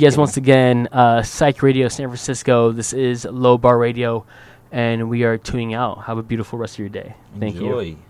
Yes, once again, uh, Psych Radio San Francisco. This is Low Bar Radio, and we are tuning out. Have a beautiful rest of your day. Thank you. Enjoy. Thank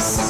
Let's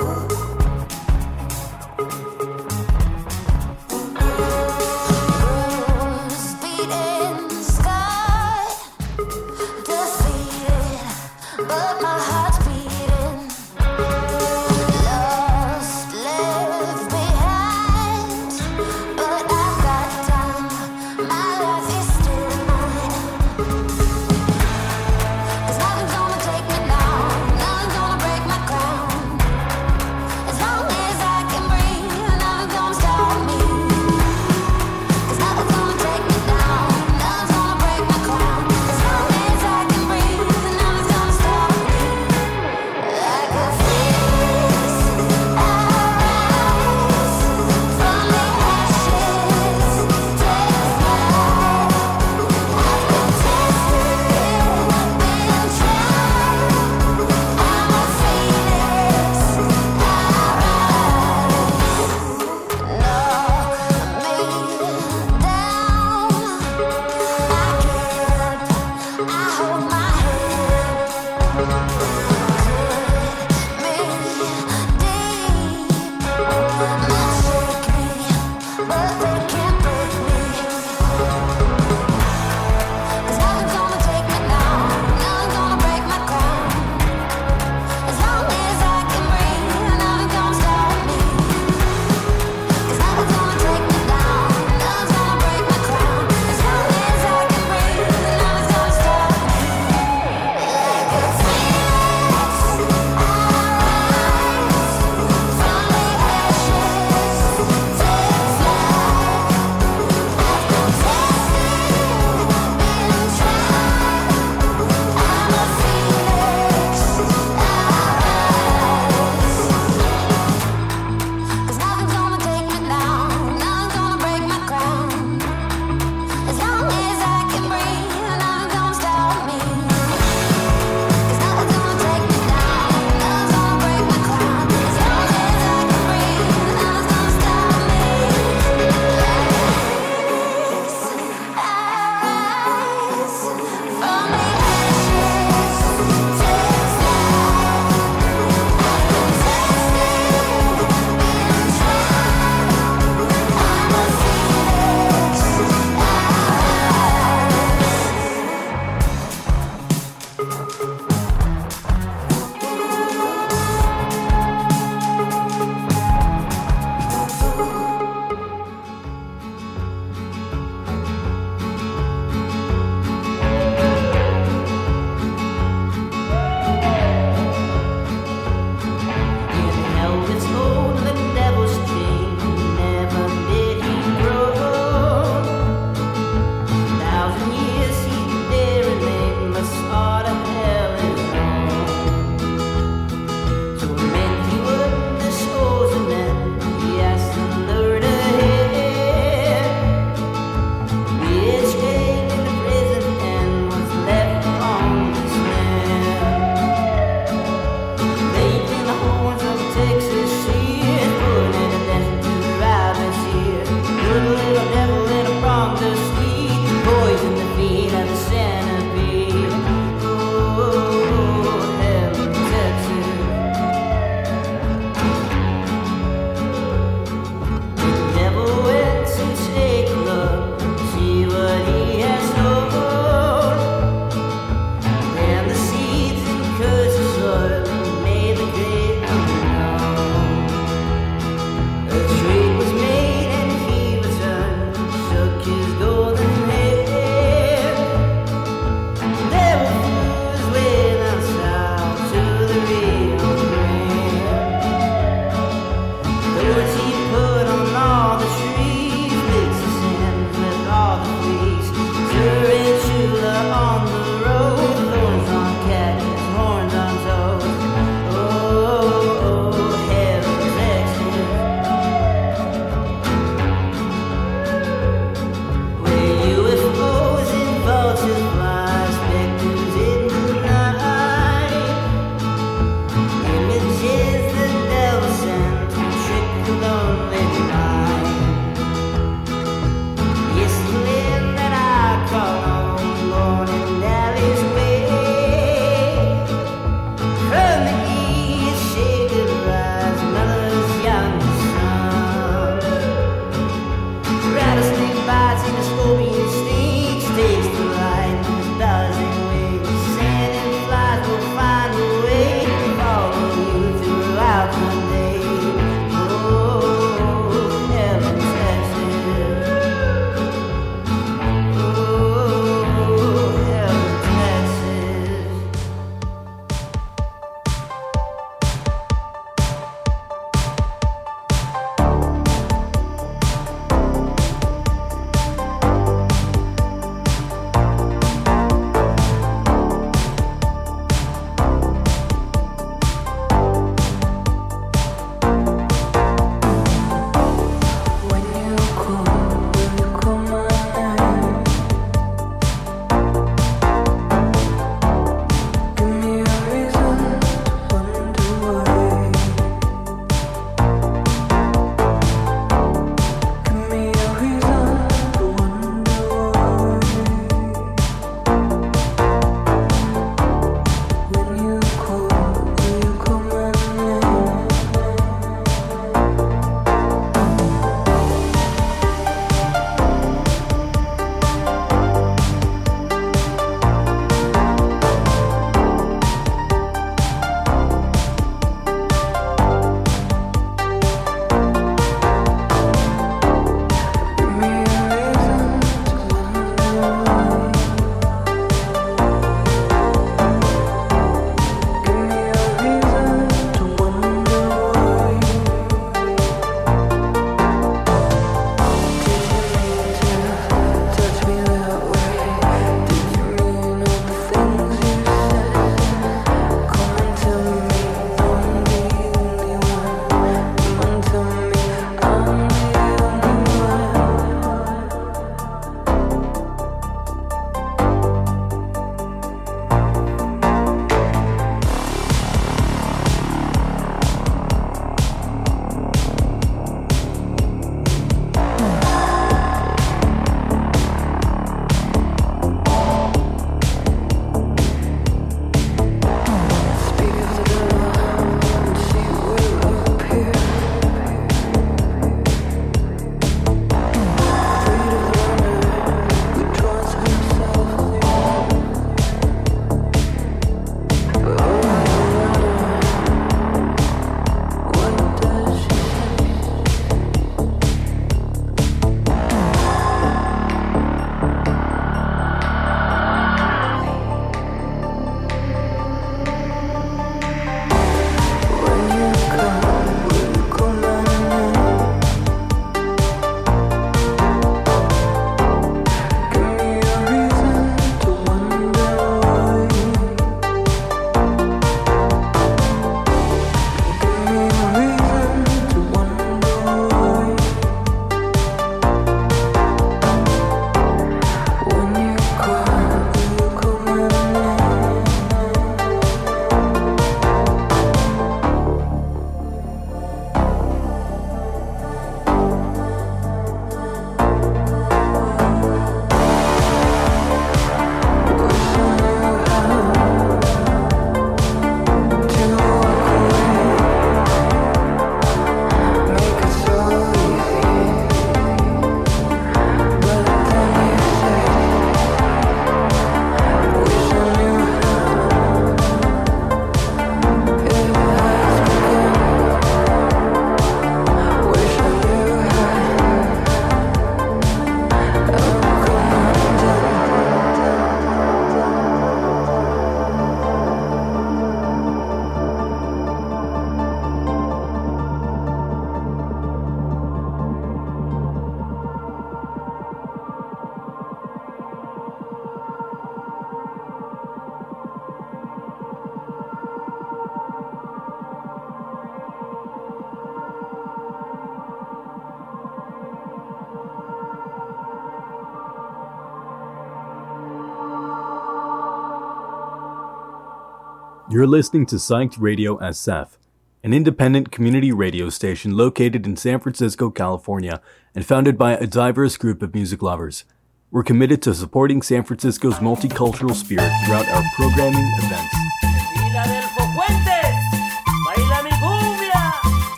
You're listening to Psyched Radio SF, an independent community radio station located in San Francisco, California, and founded by a diverse group of music lovers. We're committed to supporting San Francisco's multicultural spirit throughout our programming events.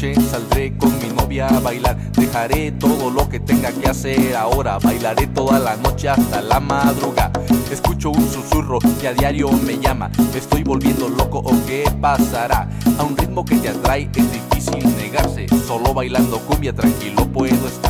saldré con mi novia a bailar. Dejaré todo lo que tenga que hacer ahora. Bailaré toda la noche hasta la madrugada. Escucho un susurro que a diario me llama. ¿Me estoy volviendo loco o qué pasará? A un ritmo que te atrae es difícil negarse. Solo bailando cumbia tranquilo puedo estar.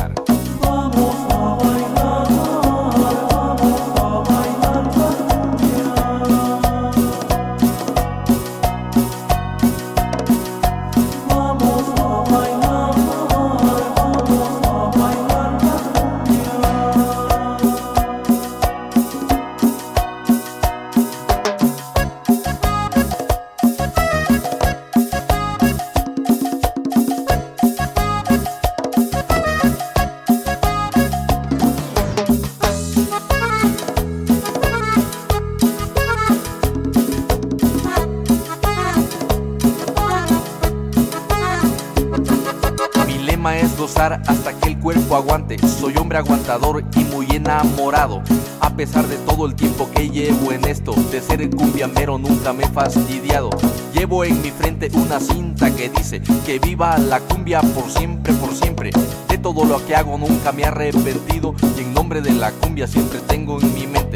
fastidiado. Llevo en mi frente una cinta que dice que viva la cumbia por siempre, por siempre. De todo lo que hago nunca me he arrepentido y en nombre de la cumbia siempre tengo en mi mente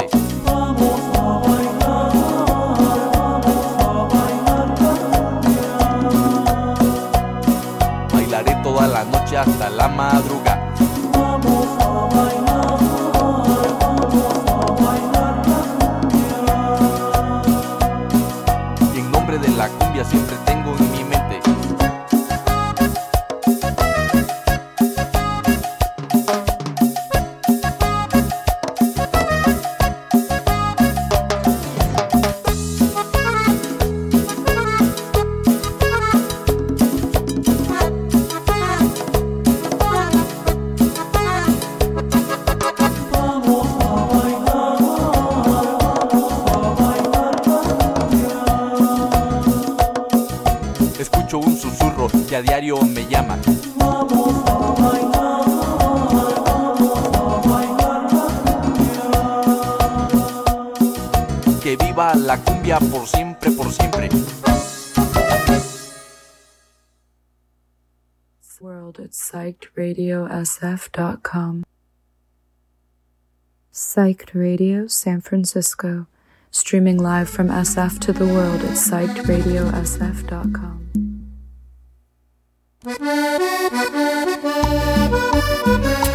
por siempre, por siempre. World at psychedradiosf.com. Psyched Radio San Francisco, streaming live from SF to the world at psychedradiosf.com.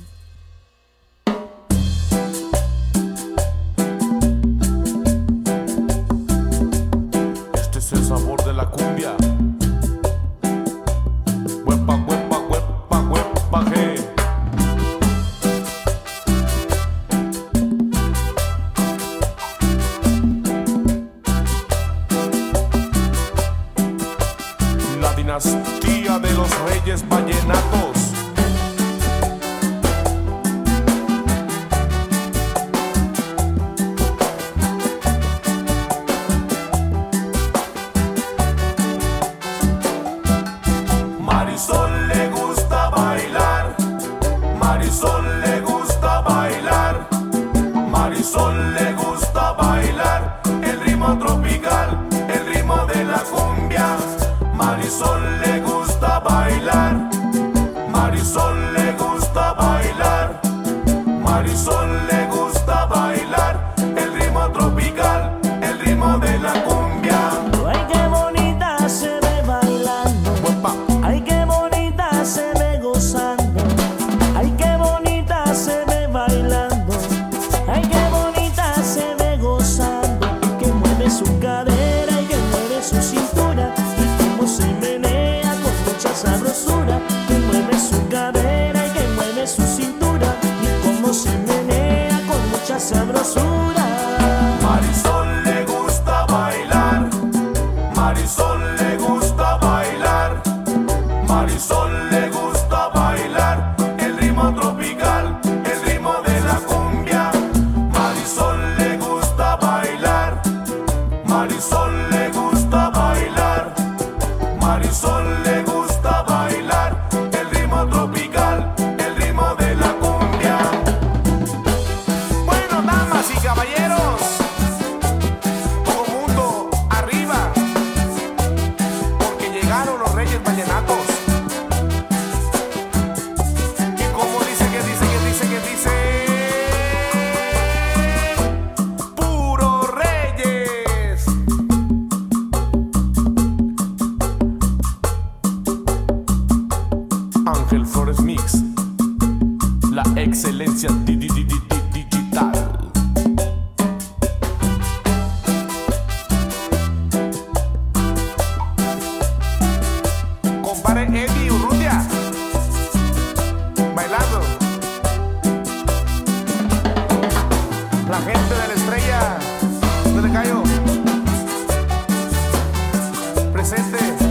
Presente.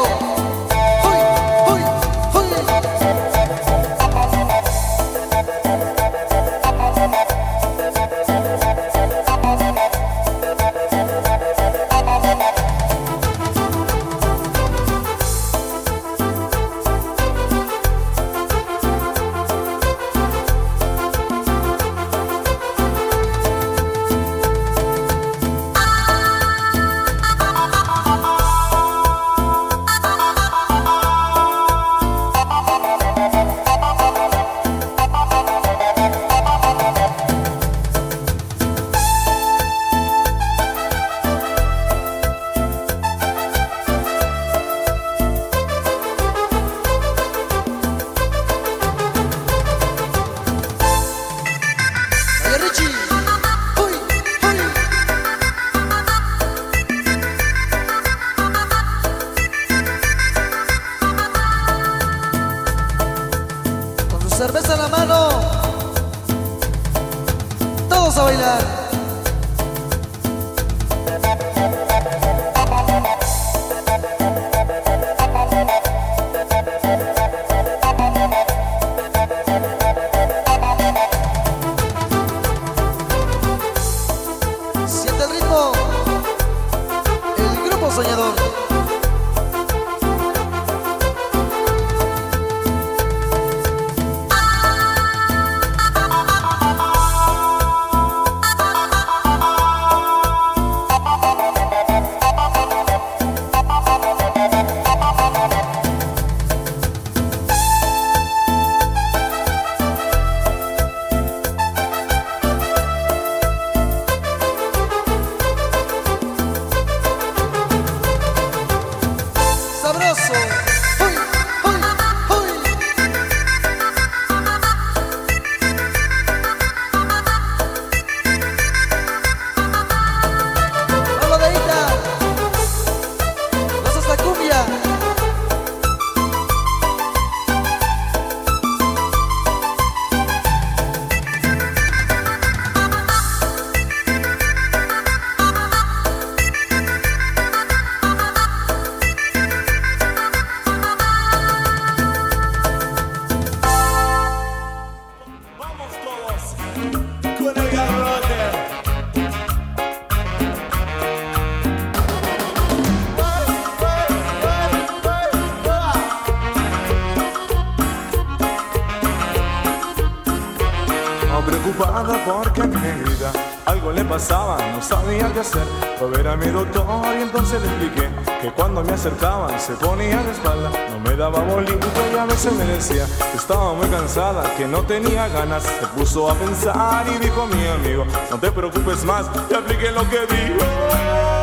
estaba muy cansada, que no tenía ganas. Se puso a pensar y dijo mi amigo, no te preocupes más, te apliqué lo que dijo.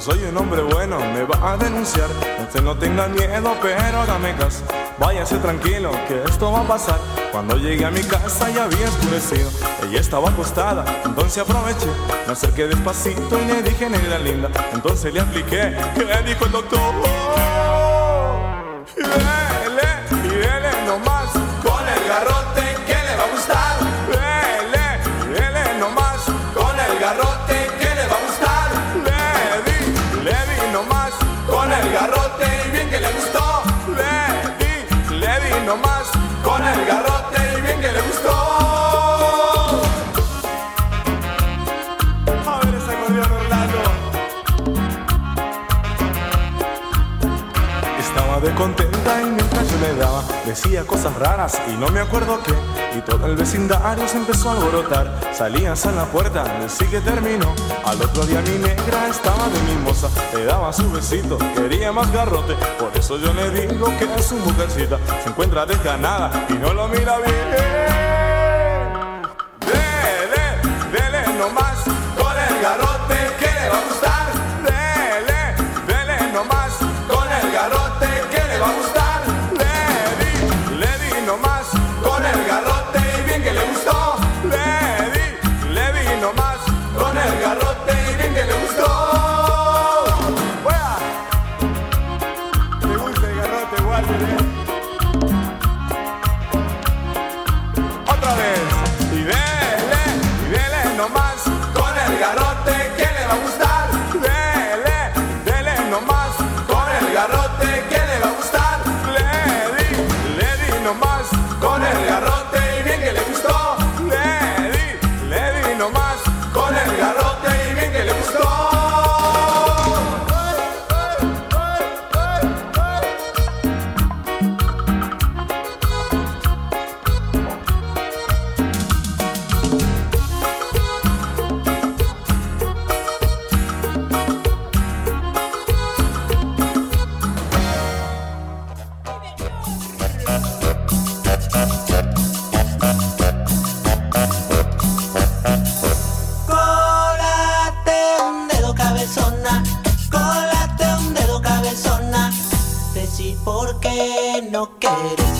Soy un hombre bueno, me va a denunciar. Usted no tenga miedo, pero dame caso. Váyase tranquilo, que esto va a pasar. Cuando llegué a mi casa ya había oscurecido. Ella estaba acostada, entonces aproveché. Me acerqué despacito y le dije, negra linda. Entonces le apliqué, que le dijo el doctor. contenta y mientras yo le daba Decía cosas raras y no me acuerdo qué. Y todo el vecindario se empezó a alborotar. Salías a la puerta, así que terminó. Al otro día mi negra estaba de mimosa Le daba su besito, quería más garrote. Por eso yo le digo que es su mujercita Se encuentra desganada y no lo mira bien. no quieres.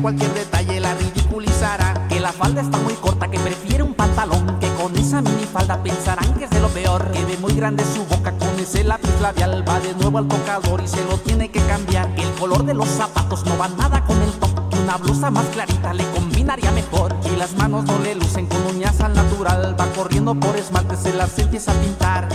cualquier detalle la ridiculizará. Que la falda está muy corta, que prefiere un pantalón. Que con esa minifalda pensarán que es de lo peor. Que ve muy grande su boca con ese lápiz labial. Va de nuevo al tocador y se lo tiene que cambiar. Que el color de los zapatos no va nada con el top. Que una blusa más clarita le combinaría mejor. Y las manos no le lucen con uñas al natural. Va corriendo por esmalte, se las empieza a pintar.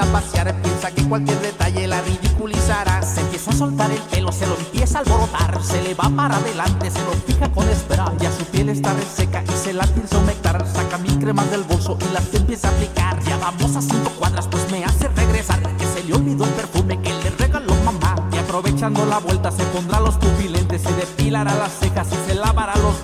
A pasear. Piensa que cualquier detalle la ridiculizará. Se empieza a soltar el pelo, se lo empieza a alborotar. Se le va para adelante, se lo fija con espera. Ya su piel está reseca y se la empieza a humectar. Saca mil cremas del bolso y las empieza a aplicar. Ya vamos a cinco cuadras, pues me hace regresar. Que se le olvidó el perfume que le regaló mamá. Y aprovechando la vuelta, se pondrá los pupilentes, se depilará las cejas y se lavará los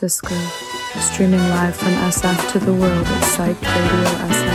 Francisco, streaming live from SF to the world at psychedradiosf.com.